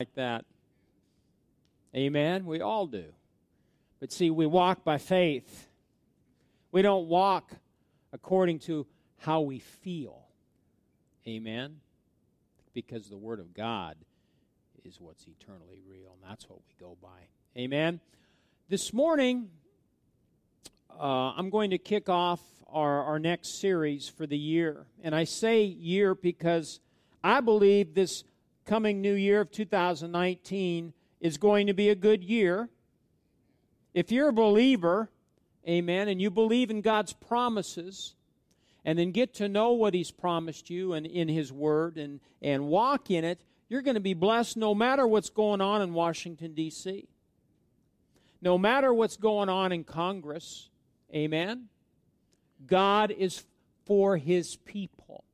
like that. Amen? We all do. But see, we walk by faith. We don't walk according to how we feel. Amen? Because the Word of God is what's eternally real, and that's what we go by. Amen? This morning, uh, I'm going to kick off our, our next series for the year. And I say year because I believe this coming new year of 2019 is going to be a good year. If you're a believer, amen, and you believe in God's promises, and then get to know what He's promised you and in His Word and, and walk in it, you're going to be blessed no matter what's going on in Washington, D.C. No matter what's going on in Congress, amen. God is for His people.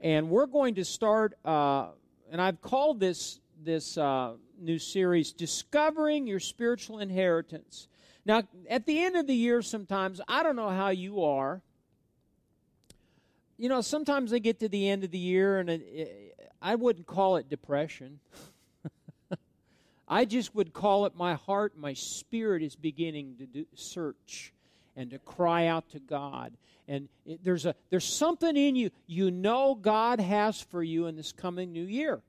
And we're going to start, uh, and I've called this, this uh, new series, Discovering Your Spiritual Inheritance. Now, at the end of the year, sometimes, I don't know how you are. You know, sometimes I get to the end of the year and it, it, I wouldn't call it depression. I just would call it my heart, my spirit is beginning to do, search and to cry out to God. And it, there's, a, there's something in you you know God has for you in this coming new year.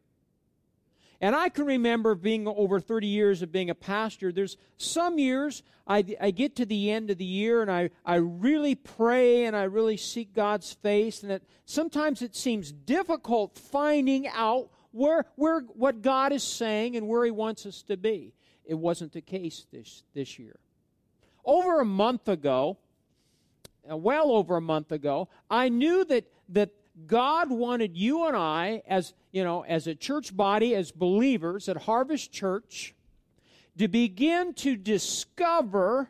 And I can remember being over 30 years of being a pastor. There's some years I, I get to the end of the year and I, I really pray and I really seek God's face. And it, sometimes it seems difficult finding out where, where, what God is saying and where He wants us to be. It wasn't the case this, this year. Over a month ago, uh, well over a month ago, I knew that, that God wanted you and I, as you know, as a church body, as believers at Harvest Church, to begin to discover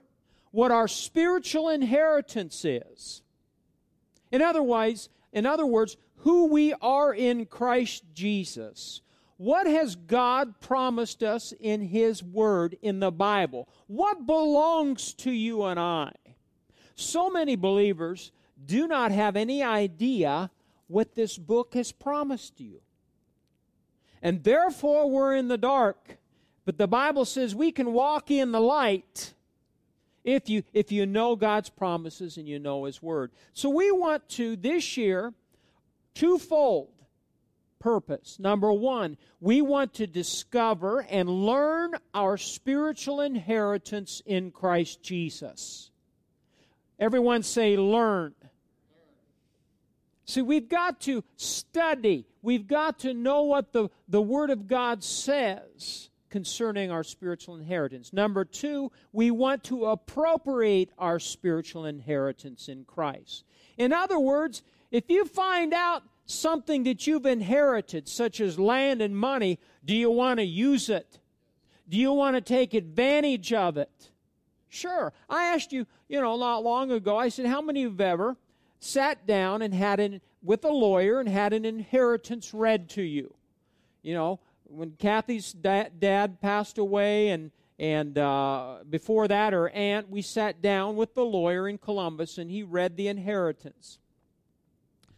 what our spiritual inheritance is. In other words, in other words, who we are in Christ Jesus. What has God promised us in His Word in the Bible? What belongs to you and I? So many believers do not have any idea what this book has promised you. And therefore, we're in the dark. But the Bible says we can walk in the light if you, if you know God's promises and you know His Word. So we want to, this year, twofold purpose. Number one, we want to discover and learn our spiritual inheritance in Christ Jesus. Everyone say, learn. See, we've got to study. We've got to know what the, the Word of God says concerning our spiritual inheritance. Number two, we want to appropriate our spiritual inheritance in Christ. In other words, if you find out something that you've inherited, such as land and money, do you want to use it? Do you want to take advantage of it? Sure. I asked you, you know, not long ago, I said, how many of you have ever sat down and had an, with a lawyer and had an inheritance read to you? You know, when Kathy's da- dad passed away and and uh, before that, her aunt, we sat down with the lawyer in Columbus and he read the inheritance.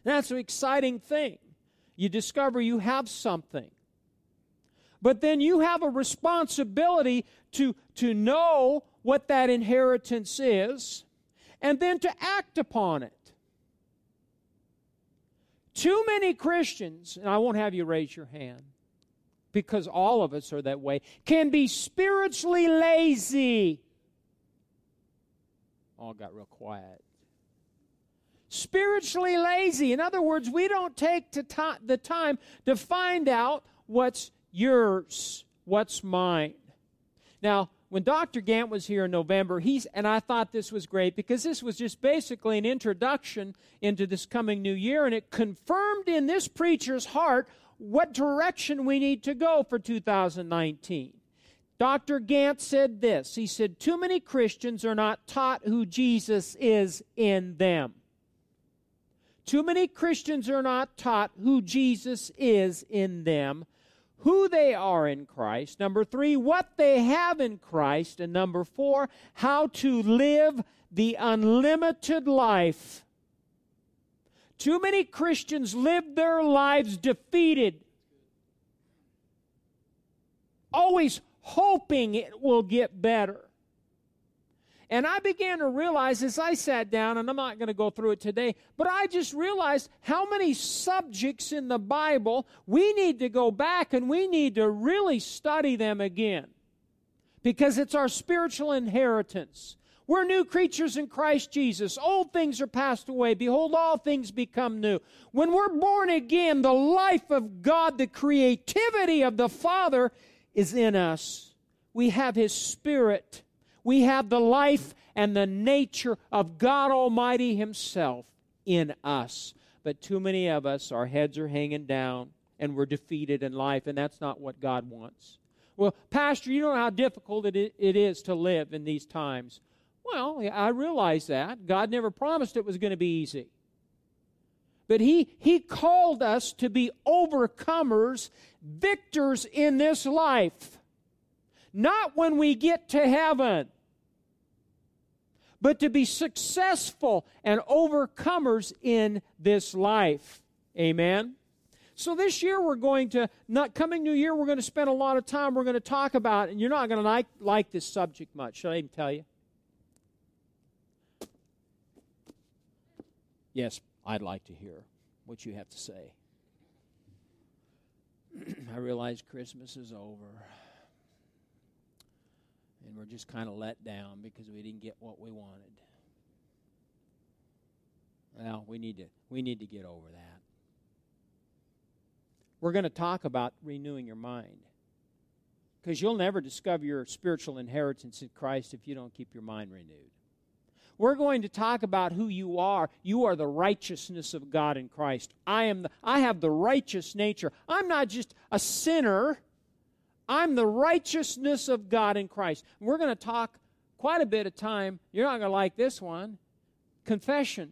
That's an exciting thing. You discover you have something. But then you have a responsibility to, to know what that inheritance is and then to act upon it. Too many Christians, and I won't have you raise your hand because all of us are that way, can be spiritually lazy. All got real quiet spiritually lazy. In other words, we don't take to the time to find out what's yours, what's mine. Now, when Dr. Gant was here in November, he's and I thought this was great because this was just basically an introduction into this coming new year, and it confirmed in this preacher's heart what direction we need to go for 2019. Dr. Gant said this. He said, Too many Christians are not taught who Jesus is in them. Too many Christians are not taught who Jesus is in them, who they are in Christ. Number three, what they have in Christ. And number four, how to live the unlimited life. Too many Christians live their lives defeated. always hoping it will get better. And I began to realize as I sat down, and I'm not going to go through it today, but I just realized how many subjects in the Bible we need to go back and we need to really study them again. Because it's our spiritual inheritance. We're new creatures in Christ Jesus. Old things are passed away. Behold, all things become new. When we're born again, the life of God, the creativity of the Father is in us. We have His Spirit we have the life and the nature of God Almighty Himself in us. But too many of us, our heads are hanging down and we're defeated in life, and that's not what God wants. Well, Pastor, you know how difficult it is to live in these times. Well, I realize that. God never promised it was going to be easy. But he, he called us to be overcomers, victors in this life. Not when we get to heaven but to be successful and overcomers in this life. Amen. So this year we're going to not coming new year we're going to spend a lot of time we're going to talk about and you're not going to like like this subject much. Should I even tell you? Yes, I'd like to hear what you have to say. I realize Christmas is over and we're just kind of let down because we didn't get what we wanted. Well, we need to we need to get over that. We're going to talk about renewing your mind. Because you'll never discover your spiritual inheritance in Christ if you don't keep your mind renewed. We're going to talk about who you are. You are the righteousness of God in Christ. I am the, I have the righteous nature. I'm not just a sinner. I'm the righteousness of God in Christ. We're going to talk quite a bit of time. You're not going to like this one. Confession.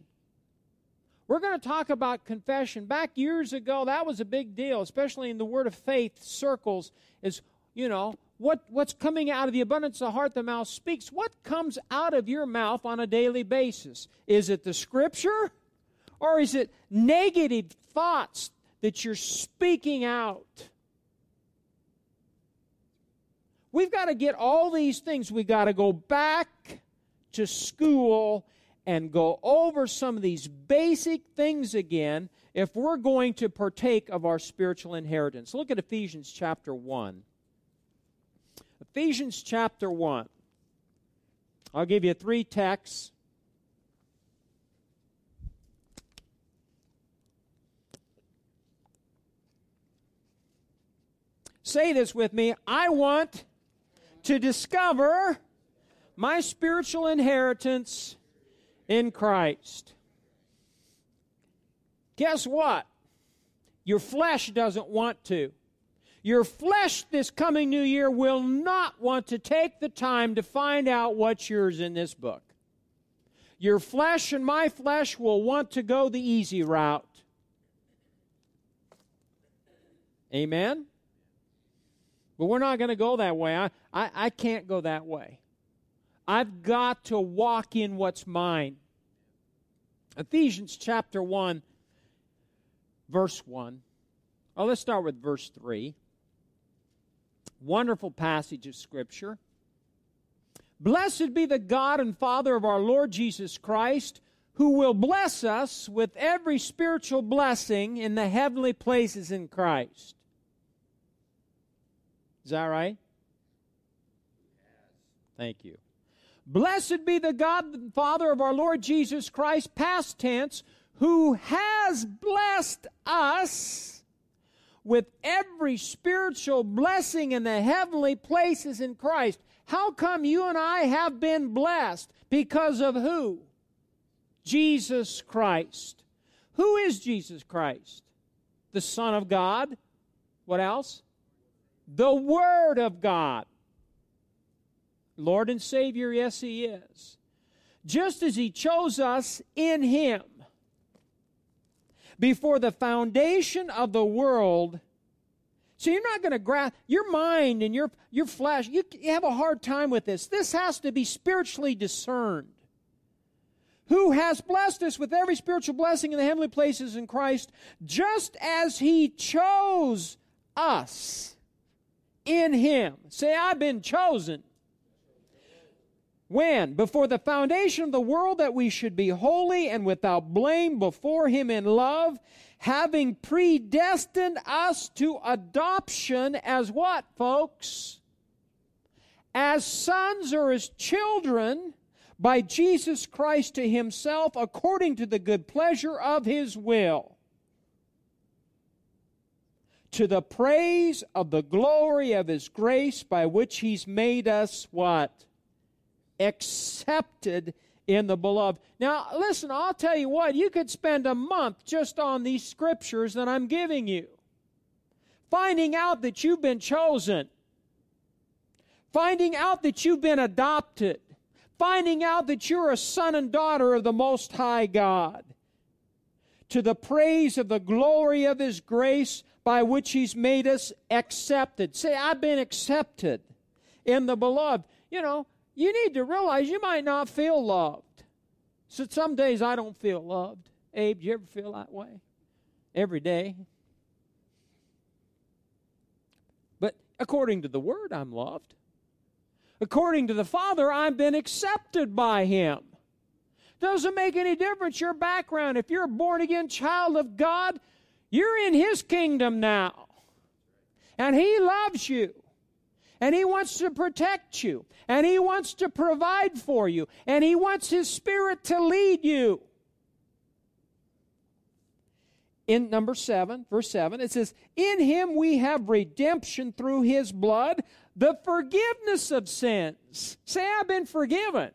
We're going to talk about confession. Back years ago, that was a big deal, especially in the Word of Faith circles, is, you know, what, what's coming out of the abundance of the heart, the mouth speaks. What comes out of your mouth on a daily basis? Is it the Scripture? Or is it negative thoughts that you're speaking out? We've got to get all these things. We've got to go back to school and go over some of these basic things again if we're going to partake of our spiritual inheritance. Look at Ephesians chapter 1. Ephesians chapter 1. I'll give you three texts. Say this with me. I want to discover my spiritual inheritance in Christ. Guess what? Your flesh doesn't want to. Your flesh this coming new year will not want to take the time to find out what's yours in this book. Your flesh and my flesh will want to go the easy route. Amen? But we're not going to go that way. I, I, I can't go that way. I've got to walk in what's mine. Ephesians chapter 1, verse 1. Oh, let's start with verse 3. Wonderful passage of Scripture. Blessed be the God and Father of our Lord Jesus Christ, who will bless us with every spiritual blessing in the heavenly places in Christ is that right? Thank you. Blessed be the God and Father of our Lord Jesus Christ, past tense, who has blessed us with every spiritual blessing in the heavenly places in Christ. How come you and I have been blessed? Because of who? Jesus Christ. Who is Jesus Christ? The Son of God. What else? The Word of God. Lord and Savior, yes, He is. Just as He chose us in Him before the foundation of the world. So you're not going to grasp your mind and your your flesh. You, you have a hard time with this. This has to be spiritually discerned. Who has blessed us with every spiritual blessing in the heavenly places in Christ, just as He chose us in Him. Say, I've been chosen. When? Before the foundation of the world, that we should be holy and without blame before Him in love, having predestined us to adoption as what, folks? As sons or as children by Jesus Christ to Himself, according to the good pleasure of His will to the praise of the glory of his grace by which he's made us what? Accepted in the beloved. Now, listen, I'll tell you what, you could spend a month just on these scriptures that I'm giving you, finding out that you've been chosen, finding out that you've been adopted, finding out that you're a son and daughter of the Most High God. To the praise of the glory of His grace by which He's made us accepted. Say, I've been accepted in the beloved. You know, you need to realize you might not feel loved. So some days I don't feel loved. Abe, do you ever feel that way? Every day. But according to the Word, I'm loved. According to the Father, I've been accepted by Him. Doesn't make any difference your background. If you're a born again child of God, you're in His kingdom now. And He loves you. And He wants to protect you. And He wants to provide for you. And He wants His Spirit to lead you. In number 7, verse 7, it says, In Him we have redemption through His blood, the forgiveness of sins. Say, I've been forgiven.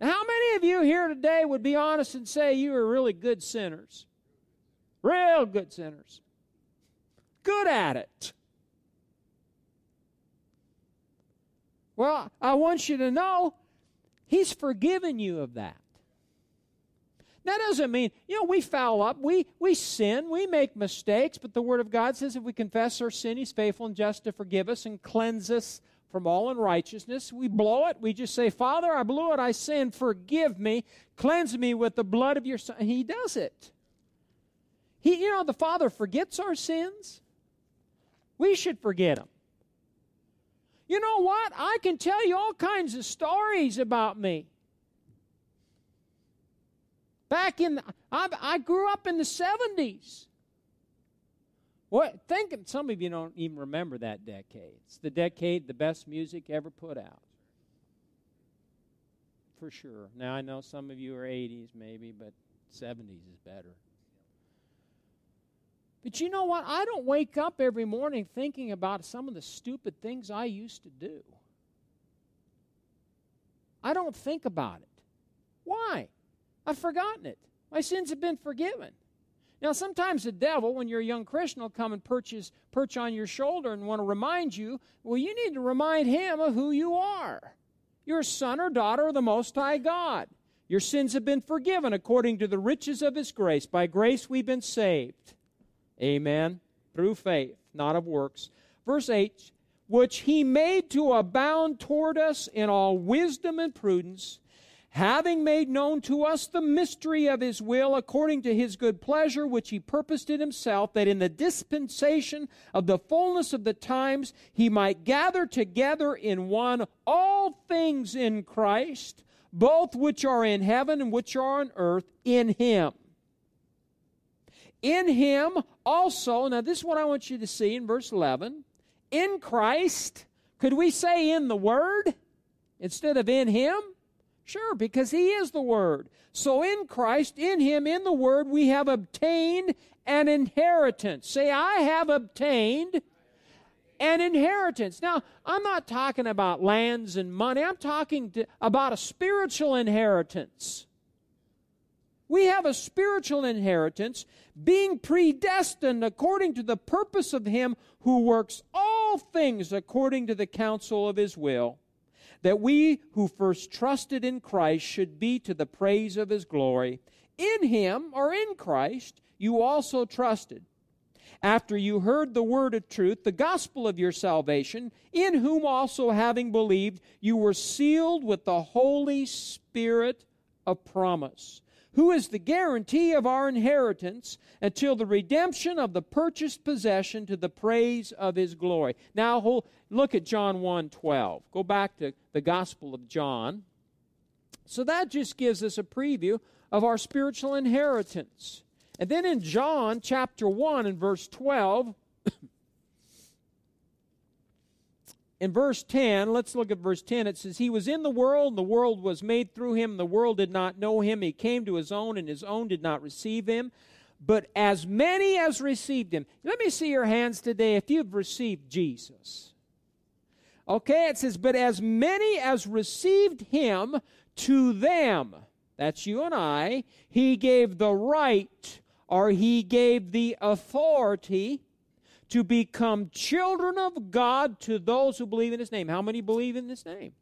Now, how many of you here today would be honest and say you are really good sinners? Real good sinners. Good at it. Well, I want you to know He's forgiven you of that. That doesn't mean, you know, we foul up, we, we sin, we make mistakes, but the Word of God says if we confess our sin, He's faithful and just to forgive us and cleanse us from all unrighteousness. We blow it. We just say, Father, I blew it. I sin. Forgive me. Cleanse me with the blood of your Son. He does it. He, you know, the Father forgets our sins. We should forget them. You know what? I can tell you all kinds of stories about me. Back in, the, I, I grew up in the 70s. What? Think some of you don't even remember that decade. It's the decade the best music ever put out. For sure. Now I know some of you are 80s maybe, but 70s is better. But you know what? I don't wake up every morning thinking about some of the stupid things I used to do. I don't think about it. Why? I've forgotten it. My sins have been forgiven. Now, sometimes the devil, when you're a young Christian, will come and perch on your shoulder and want to remind you, well, you need to remind him of who you are. You're a son or daughter of the Most High God. Your sins have been forgiven according to the riches of His grace. By grace we've been saved. Amen. Through faith, not of works. Verse 8 which he made to abound toward us in all wisdom and prudence, having made known to us the mystery of his will according to his good pleasure, which he purposed in himself, that in the dispensation of the fullness of the times he might gather together in one all things in Christ, both which are in heaven and which are on earth, in him in him also, now this is what I want you to see in verse 11. In Christ, could we say in the Word instead of in him? Sure, because he is the Word. So in Christ, in him, in the Word, we have obtained an inheritance. Say, I have obtained an inheritance. Now, I'm not talking about lands and money, I'm talking to, about a spiritual inheritance. We have a spiritual inheritance, being predestined according to the purpose of Him who works all things according to the counsel of His will, that we who first trusted in Christ should be to the praise of His glory. In Him, or in Christ, you also trusted. After you heard the word of truth, the gospel of your salvation, in whom also having believed, you were sealed with the Holy Spirit of promise who is the guarantee of our inheritance until the redemption of the purchased possession to the praise of his glory. Now look at John 1 12. Go back to the Gospel of John. So that just gives us a preview of our spiritual inheritance. And then in John chapter 1 and verse 12, in verse 10, let's look at verse 10. It says, He was in the world, and the world was made through him. The world did not know him. He came to his own, and his own did not receive him. But as many as received him, let me see your hands today if you've received Jesus. Okay, it says, But as many as received him, to them, that's you and I, he gave the right or he gave the authority to become children of God to those who believe in His name. How many believe in His name?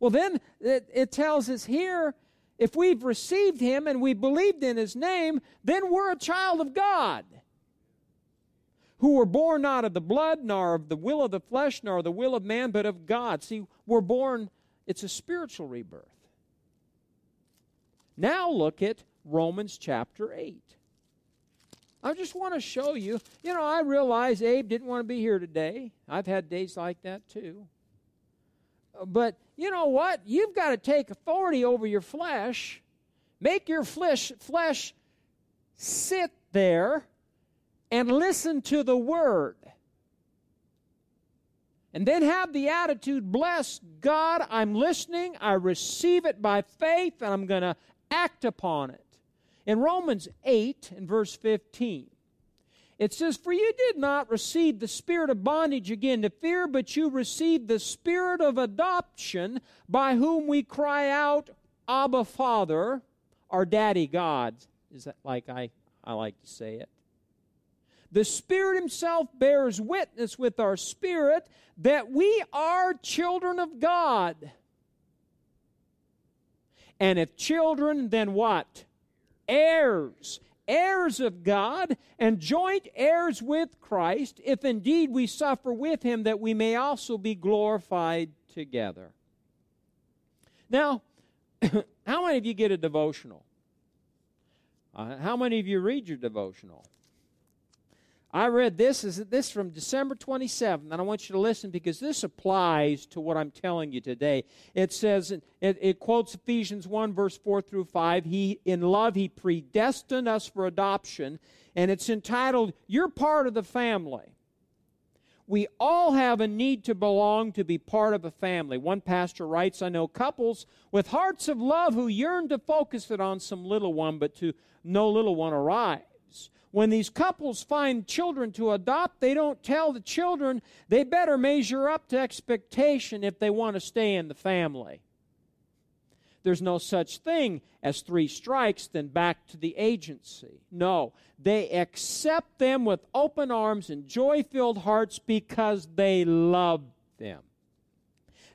Well, then it, it, tells us here if we've received Him and we believed in His name, then we're a child of God. Who were born not of the blood, nor of the will of the flesh, nor of the will of man, but of God. See, we're born, it's a spiritual rebirth. Now look at Romans chapter 8. I just want to show you. You know, I realize Abe didn't want to be here today. I've had days like that too. But you know what? You've got to take authority over your flesh. Make your flesh, flesh sit there and listen to the word. And then have the attitude, bless God, I'm listening, I receive it by faith, and I'm going to act upon it. In Romans 8 and verse 15, it says, For you did not receive the spirit of bondage again to fear, but you received the spirit of adoption, by whom we cry out, Abba, Father, our Daddy God. Is that like I, I like to say it? The Spirit Himself bears witness with our spirit that we are children of God. And if children, then what? Heirs, heirs of God, and joint heirs with Christ, if indeed we suffer with him, that we may also be glorified together. Now, how many of you get a devotional? Uh, how many of you read your devotional? I read this is this from December 27th, and I want you to listen because this applies to what I'm telling you today. It says it, it quotes Ephesians 1 verse 4 through 5. He in love he predestined us for adoption, and it's entitled "You're part of the family." We all have a need to belong to be part of a family. One pastor writes, I know couples with hearts of love who yearn to focus it on some little one, but to no little one when these couples find children to adopt, they don't tell the children they better measure up to expectation if they want to stay in the family. There's no such thing as three strikes, then back to the agency. No, they accept them with open arms and joy filled hearts because they love them.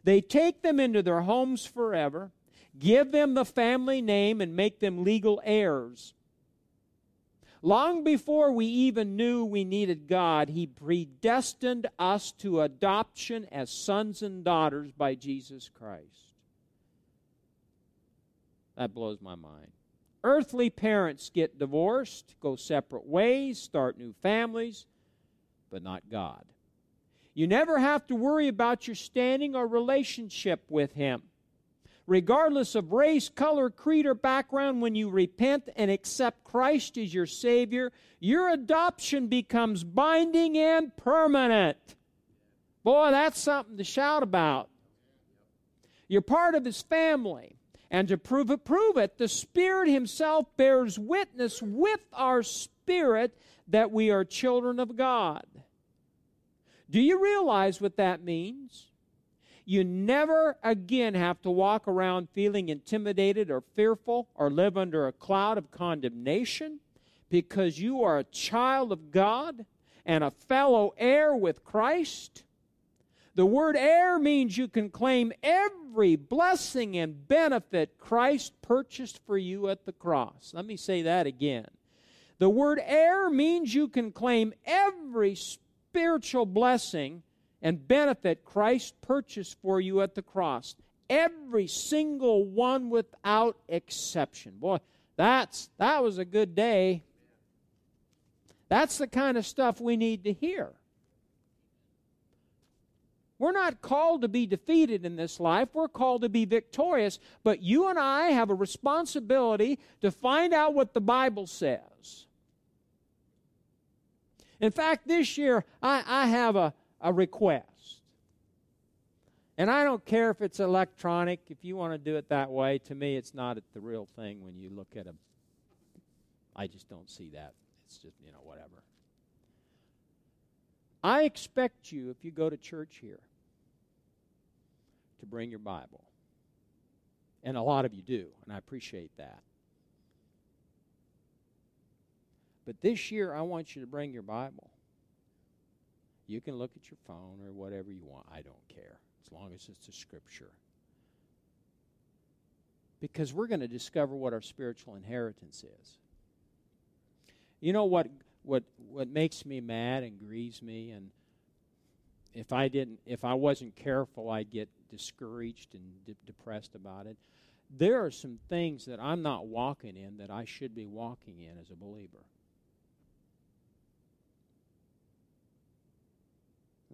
They take them into their homes forever, give them the family name, and make them legal heirs Long before we even knew we needed God, He predestined us to adoption as sons and daughters by Jesus Christ. That blows my mind. Earthly parents get divorced, go separate ways, start new families, but not God. You never have to worry about your standing or relationship with Him regardless of race, color, creed, or background, when you repent and accept Christ as your Savior, your adoption becomes binding and permanent. Boy, that's something to shout about. You're part of His family. And to prove it, prove it, the Spirit Himself bears witness with our spirit that we are children of God. Do you realize what that means? You never again have to walk around feeling intimidated or fearful or live under a cloud of condemnation because you are a child of God and a fellow heir with Christ. The word heir means you can claim every blessing and benefit Christ purchased for you at the cross. Let me say that again. The word heir means you can claim every spiritual blessing and benefit Christ purchased for you at the cross. every single one without exception. Boy, that's that was a good day. That's the kind of stuff we need to hear. We're not called to be defeated in this life. We're called to be victorious. But you and I have a responsibility to find out what the Bible says. In fact, this year, I, I have a, a request. And I don't care if it's electronic, if you want to do it that way. To me, it's not the real thing when you look at a. I just don't see that. It's just, you know, whatever. I expect you, if you go to church here, to bring your Bible. And a lot of you do, and I appreciate that. But this year, I want you to bring your Bible. You can look at your phone or whatever you want. I don't care, as long as it's a scripture. Because we're going to discover what our spiritual inheritance is. You know what, what, what makes me mad and grieves me and if I didn't if I wasn't careful I'd get discouraged and de- depressed about it. There are some things that I'm not walking in that I should be walking in as a believer.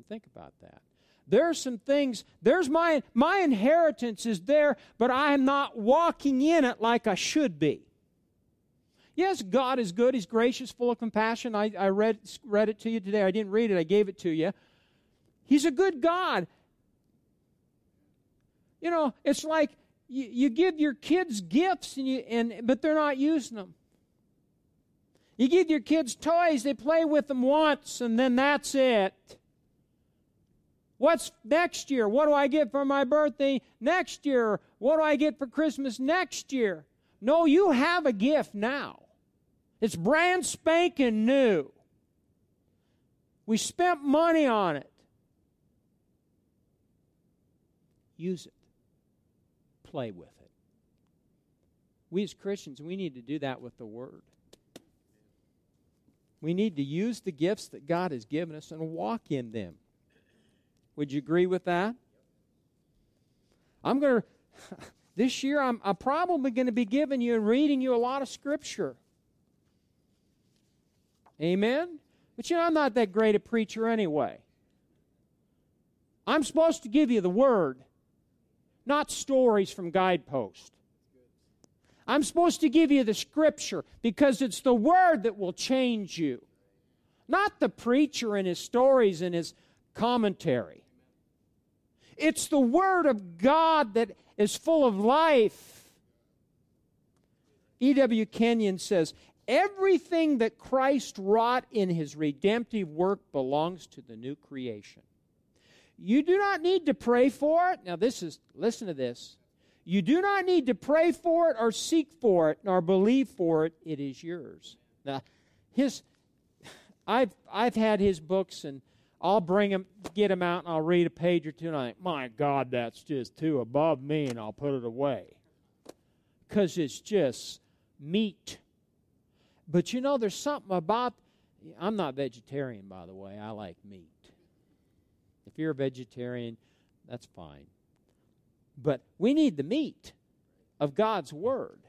Think about that. There are some things, there's my my inheritance is there, but I am not walking in it like I should be. Yes, God is good. He's gracious, full of compassion. I, I read, read it to you today. I didn't read it, I gave it to you. He's a good God. You know, it's like you, you give your kids gifts and you and but they're not using them. You give your kids toys, they play with them once and then that's it. What's next year? What do I get for my birthday next year? What do I get for Christmas next year? No, you have a gift now. It's brand spanking new. We spent money on it. Use it play with it. We as Christians, we need to do that with the Word. We need to use the gifts that God has given us and walk in them. Would you agree with that? I'm going to, this year, I'm, I'm probably going to be giving you and reading you a lot of Scripture. Amen? But you know, I'm not that great a preacher anyway. I'm supposed to give you the Word not stories from guideposts. I'm supposed to give you the scripture because it's the word that will change you, not the preacher and his stories and his commentary. It's the word of God that is full of life. E.W. Kenyon says, Everything that Christ wrought in his redemptive work belongs to the new creation. You do not need to pray for it. Now, this is, listen to this. You do not need to pray for it or seek for it nor believe for it. It is yours. Now, his, I've, I've had his books and I'll bring them, get them out, and I'll read a page or two, and I think, my God, that's just too above me, and I'll put it away. Because it's just meat. But you know, there's something about, I'm not vegetarian, by the way, I like meat. If you're a vegetarian, that's fine. But we need the meat of God's Word.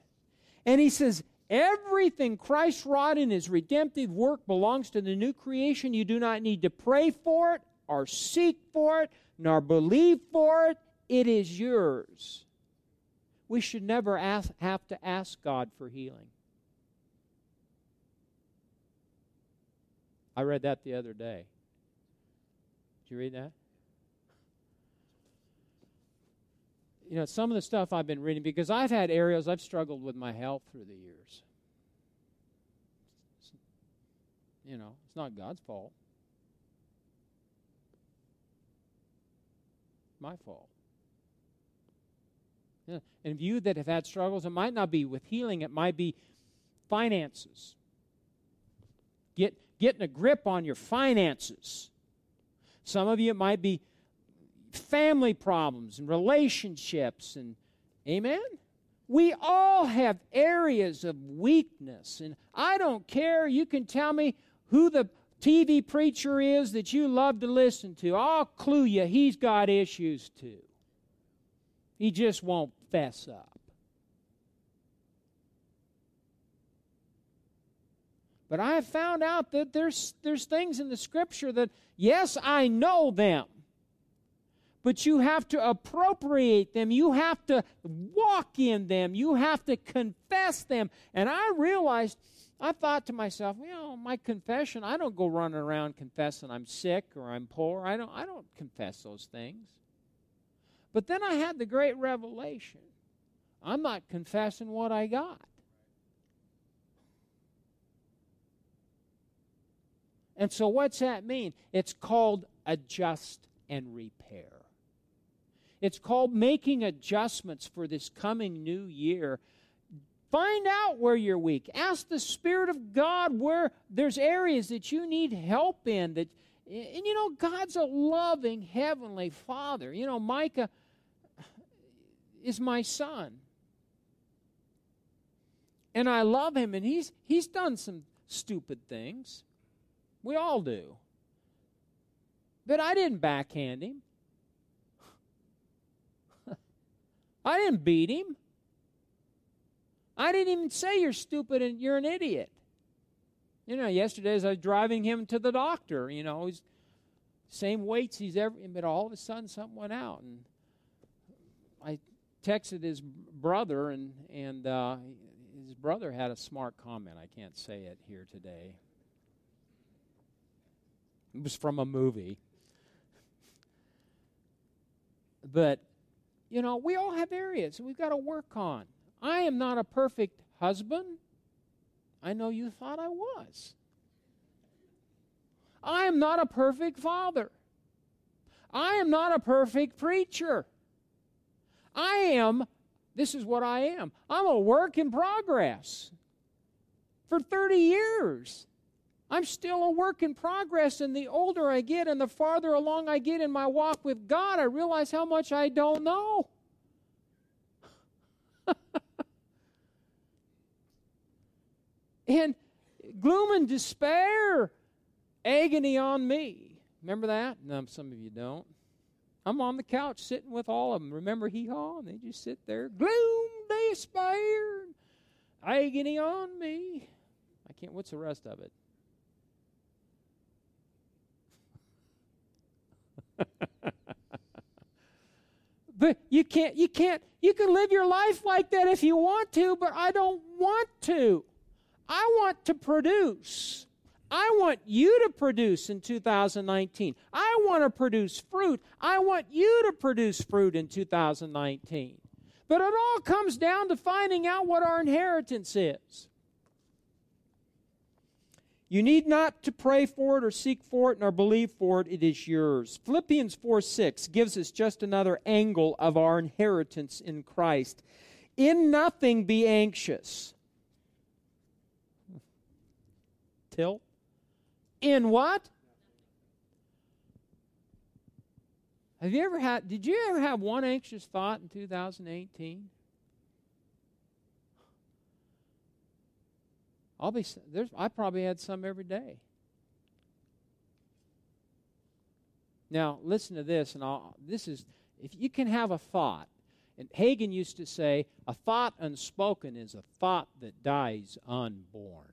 And he says, Everything Christ wrought in his redemptive work belongs to the new creation. You do not need to pray for it or seek for it nor believe for it. It is yours. We should never ask, have to ask God for healing. I read that the other day. Did you read that? You know, some of the stuff I've been reading, because I've had areas I've struggled with my health through the years. It's, you know, it's not God's fault. My fault. Yeah. And you that have had struggles, it might not be with healing, it might be finances. Get, getting a grip on your finances. Some of you, it might be family problems and relationships and amen? We all have areas of weakness and i don't care. You can tell me who the tv preacher is that you love to listen to. I'll clue you. He's got issues too. He just won't fess up. But I have found out that there's, there's things in the scripture that, yes, I know them, but you have to appropriate them. You have to walk in them. You have to confess them. And I realized, I thought to myself, you know, my confession, I don't go running around confessing I'm sick or I'm poor. I don't, I don't confess those things. But then I had the great revelation I'm not confessing what I got. And so, what's that mean? It's called adjust and repair. It's called making adjustments for this coming new year. Find out where you're weak. Ask the Spirit of God where there's areas that you need help in. That, and you know, God's a loving Heavenly Father. You know, Micah is my son. And I love him, and he's, he's done some stupid things. We all do. But I didn't backhand him. I didn't beat him. I didn't even say you're stupid and you're an idiot. You know, yesterday as I was driving him to the doctor, you know, he's same weights he's ever, but all of a sudden something went out, and I texted his brother, and and uh, his brother had a smart comment. I can't say it here today. It was from a movie. But, you know, we all have areas we've got to work on. I am not a perfect husband. I know you thought I was. I am not a perfect father. I am not a perfect preacher. I am, this is what I am. I'm a work in progress. For 30 years, I'm still a work in progress, and the older I get and the farther along I get in my walk with God, I realize how much I don't know. and gloom and despair, agony on me. Remember that? No, some of you don't. I'm on the couch sitting with all of them. Remember hee haw? And they just sit there, gloom, despair, agony on me. I can't, what's the rest of it? but you can't you can't you can live your life like that if you want to but i don't want to. I want to produce. I want you to produce in 2019 i want to produce fruit. I want you to produce fruit in 2019 but it all comes down to finding out what our inheritance is you need not to pray for it or seek for it nor believe for it. It is yours. Philippians 4 6 gives us just another angle of our inheritance in Christ. In nothing be anxious. Till? In what? Have you ever had, did you ever have one anxious thought in 2018? I'll be there's I probably had some every day. Now, listen to this and I'll, this is if you can have a thought. And Hagin used to say, a thought unspoken is a thought that dies unborn.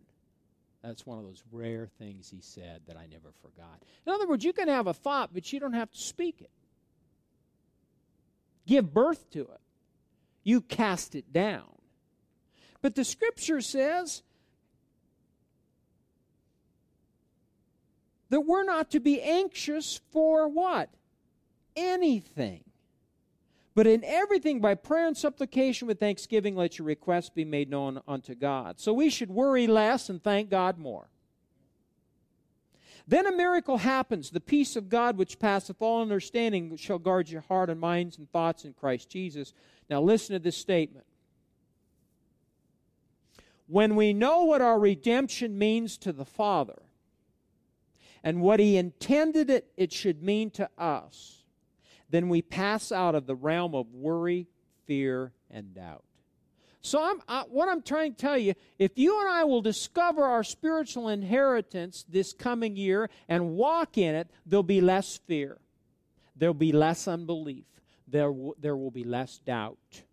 That's one of those rare things he said that I never forgot. In other words, you can have a thought, but you don't have to speak it. Give birth to it. You cast it down. But the scripture says that we're not to be anxious for what? Anything. But in everything, by prayer and supplication with thanksgiving, let your requests be made known unto God. So we should worry less and thank God more. Then a miracle happens. The peace of God, which passeth all understanding, shall guard your heart and minds and thoughts in Christ Jesus. Now listen to this statement. When we know what our redemption means to the Father, and what He intended it, it should mean to us, then we pass out of the realm of worry, fear, and doubt. So, I'm, I, what I'm trying to tell you, if you and I will discover our spiritual inheritance this coming year and walk in it, there'll be less fear. There'll be less unbelief. there, w- there will be less doubt.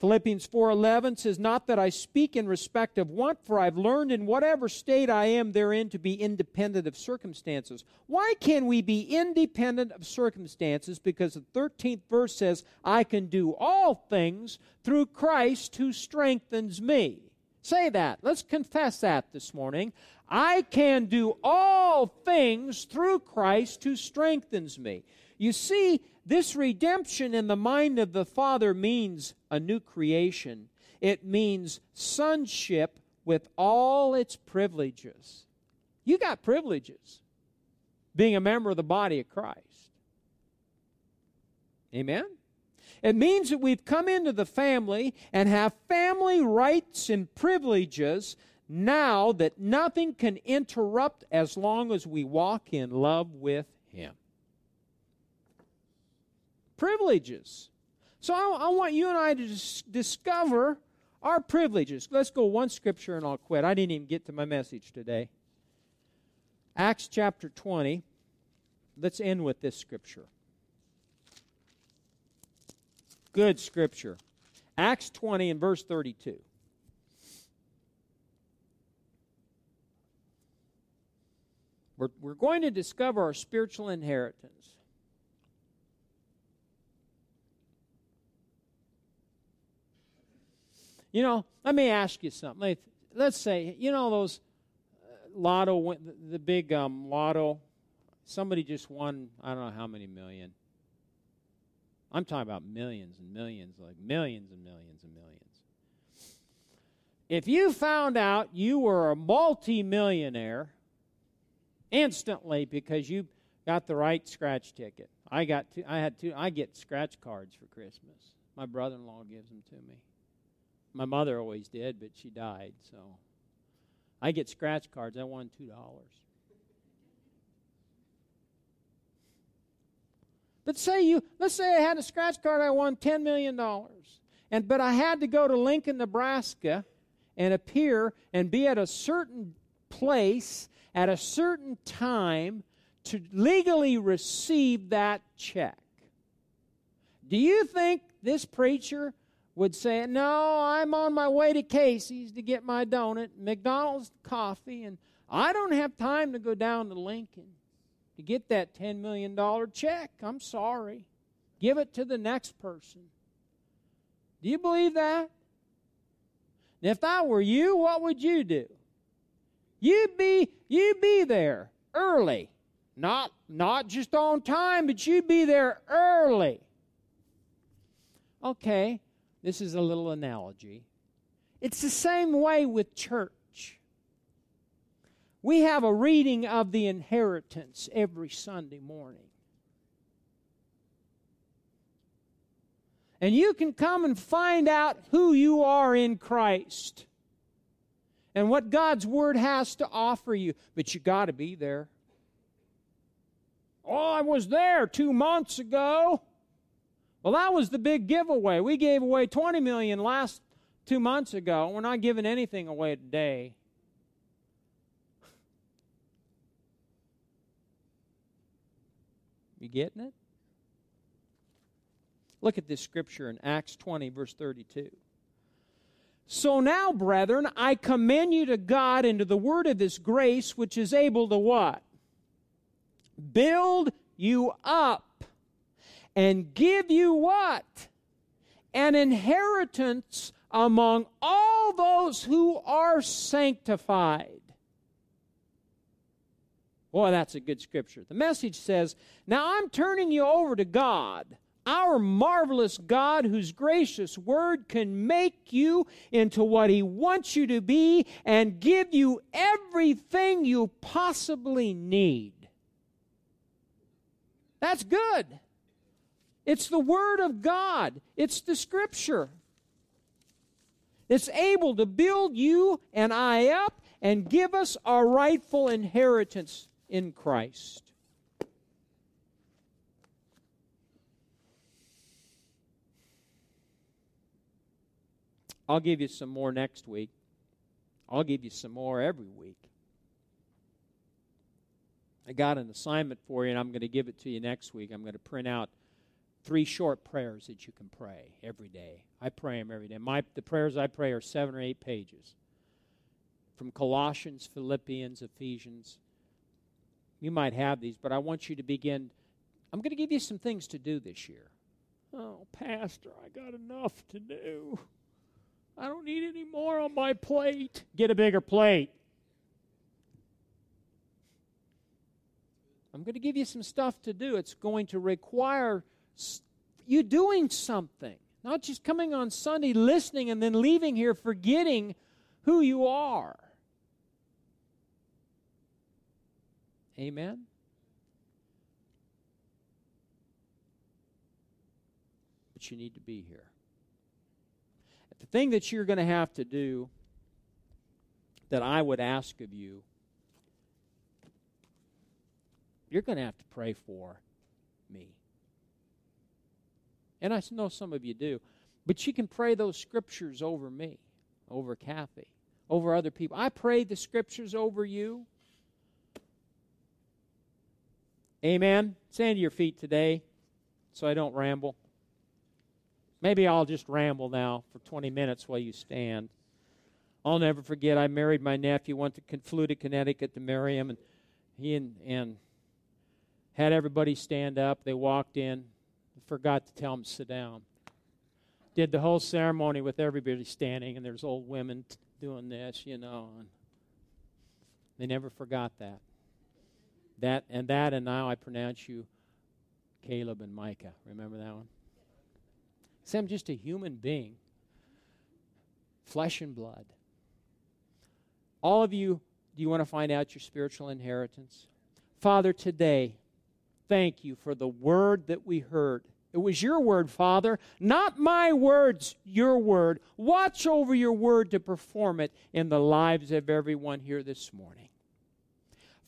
Philippians 4:11 says not that I speak in respect of want for I've learned in whatever state I am therein to be independent of circumstances. Why can we be independent of circumstances? Because the 13th verse says I can do all things through Christ who strengthens me. Say that. Let's confess that this morning. I can do all things through Christ who strengthens me. You see, this redemption in the mind of the Father means a new creation. It means sonship with all its privileges. You got privileges being a member of the body of Christ. Amen? It means that we've come into the family and have family rights and privileges now that nothing can interrupt as long as we walk in love with Him privileges. So I, I want you and I to dis- discover our privileges. Let's go one scripture and I'll quit. I didn't even get to my message today. Acts chapter 20. Let's end with this scripture. Good scripture. Acts 20 and verse 32. We're, we're going to discover our spiritual inheritance. You know, let me ask you something. Let's say, you know, those uh, lotto, the big um, lotto, somebody just won, I don't know how many million. I'm talking about millions and millions, like millions and millions and millions. If you found out you were a multi-millionaire instantly because you got the right scratch ticket. I got two, I had two I get scratch cards for Christmas. My brother-in-law gives them to me. My mother always did, but she died, so I get scratch cards. I won two dollars. But say you let's say I had a scratch card, I won ten million dollars. And but I had to go to Lincoln, Nebraska and appear and be at a certain place at a certain time to legally receive that check. Do you think this preacher would say, No, I'm on my way to Casey's to get my donut, McDonald's coffee, and I don't have time to go down to Lincoln to get that $10 million check. I'm sorry. Give it to the next person. Do you believe that? If that were you, what would you do? You'd be you'd be there early. Not not just on time, but you'd be there early. Okay. This is a little analogy. It's the same way with church. We have a reading of the inheritance every Sunday morning. And you can come and find out who you are in Christ and what God's Word has to offer you. But you got to be there. Oh, I was there two months ago. Well, that was the big giveaway. We gave away 20 million last two months ago. We're not giving anything away today. You getting it? Look at this scripture in Acts 20, verse 32. So now, brethren, I commend you to God and to the word of his grace, which is able to what? Build you up and give you what? An inheritance among all those who are sanctified. Boy, that's a good scripture. The message says, Now I'm turning you over to God, our marvelous God, whose gracious word can make you into what He wants you to be and give you everything you possibly need. That's good. It's the Word of God, it's the Scripture. It's able to build you and I up and give us our rightful inheritance in Christ. I'll give you some more next week. I'll give you some more every week. I got an assignment for you, and I'm going to give it to you next week. I'm going to print out three short prayers that you can pray every day. I pray them every day. My, the prayers I pray are seven or eight pages from Colossians, Philippians, Ephesians. You might have these, but I want you to begin. I'm going to give you some things to do this year. Oh, Pastor, I got enough to do. I don't need any more on my plate. Get a bigger plate. I'm going to give you some stuff to do. It's going to require you doing something, not just coming on Sunday, listening, and then leaving here forgetting who you are. Amen? But you need to be here. The thing that you're going to have to do that I would ask of you, you're going to have to pray for me. And I know some of you do. But you can pray those scriptures over me, over Kathy, over other people. I pray the scriptures over you. Amen. Stand to your feet today so I don't ramble. Maybe I'll just ramble now for 20 minutes while you stand. I'll never forget, I married my nephew, went to, flew to Connecticut to marry him, and he and, and had everybody stand up. They walked in, forgot to tell to sit down. Did the whole ceremony with everybody standing, and there's old women doing this, you know. And they never forgot that. That and that, and now I pronounce you Caleb and Micah. Remember that one? See, I'm just a human being, flesh and blood. All of you, do you want to find out your spiritual inheritance? Father, today, thank you for the word that we heard. It was your word, Father, not my words, your word. Watch over your word to perform it in the lives of everyone here this morning.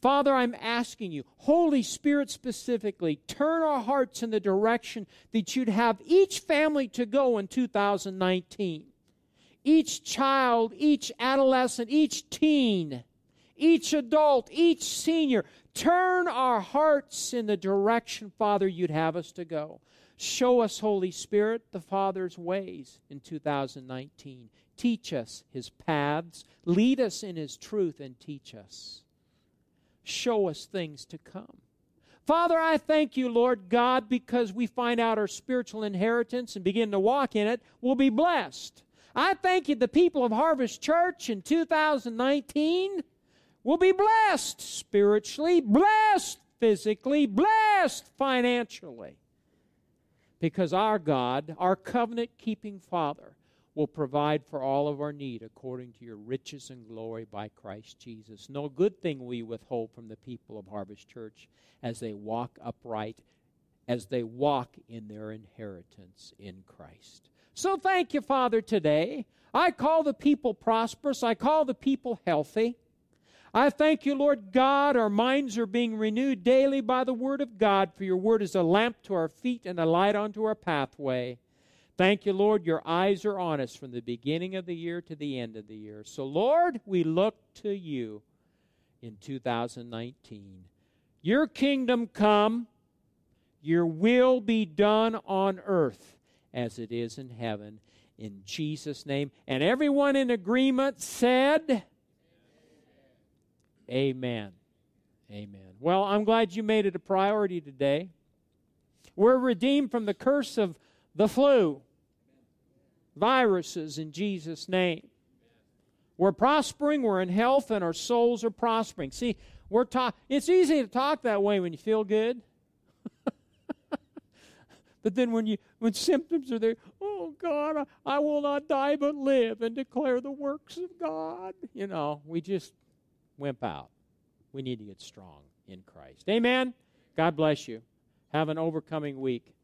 Father, I'm asking you, Holy Spirit specifically, turn our hearts in the direction that you'd have each family to go in 2019. Each child, each adolescent, each teen, each adult, each senior, turn our hearts in the direction, Father, you'd have us to go. Show us, Holy Spirit, the Father's ways in 2019. Teach us his paths, lead us in his truth, and teach us show us things to come. Father, I thank you, Lord God, because we find out our spiritual inheritance and begin to walk in it, we'll be blessed. I thank you, the people of Harvest Church in 2019 will be blessed spiritually, blessed physically, blessed financially. Because our God, our covenant keeping Father, will provide for all of our need according to your riches and glory by Christ Jesus. No good thing we withhold from the people of Harvest Church as they walk upright, as they walk in their inheritance in Christ. So thank you, Father, today. I call the people prosperous, I call the people healthy. I thank you, Lord God, our minds are being renewed daily by the Word of God, for your Word is a lamp to our feet and a light unto our pathway. Thank you, Lord, your eyes are on us from the beginning of the year to the end of the year. So, Lord, we look to you in 2019. Your kingdom come, your will be done on earth as it is in heaven. In Jesus' name. And everyone in agreement said, Amen. Amen. Well, I'm glad you made it a priority today. We're redeemed from the curse of the flu, viruses in Jesus' name. We're prospering, we're in health, and our souls are prospering. See, we're talk it's easy to talk that way when you feel good. but then when you when symptoms are there, oh God, I, I will not die but live and declare the works of God. You know, we just wimp out. We need to get strong in Christ. Amen. God bless you. Have an overcoming week.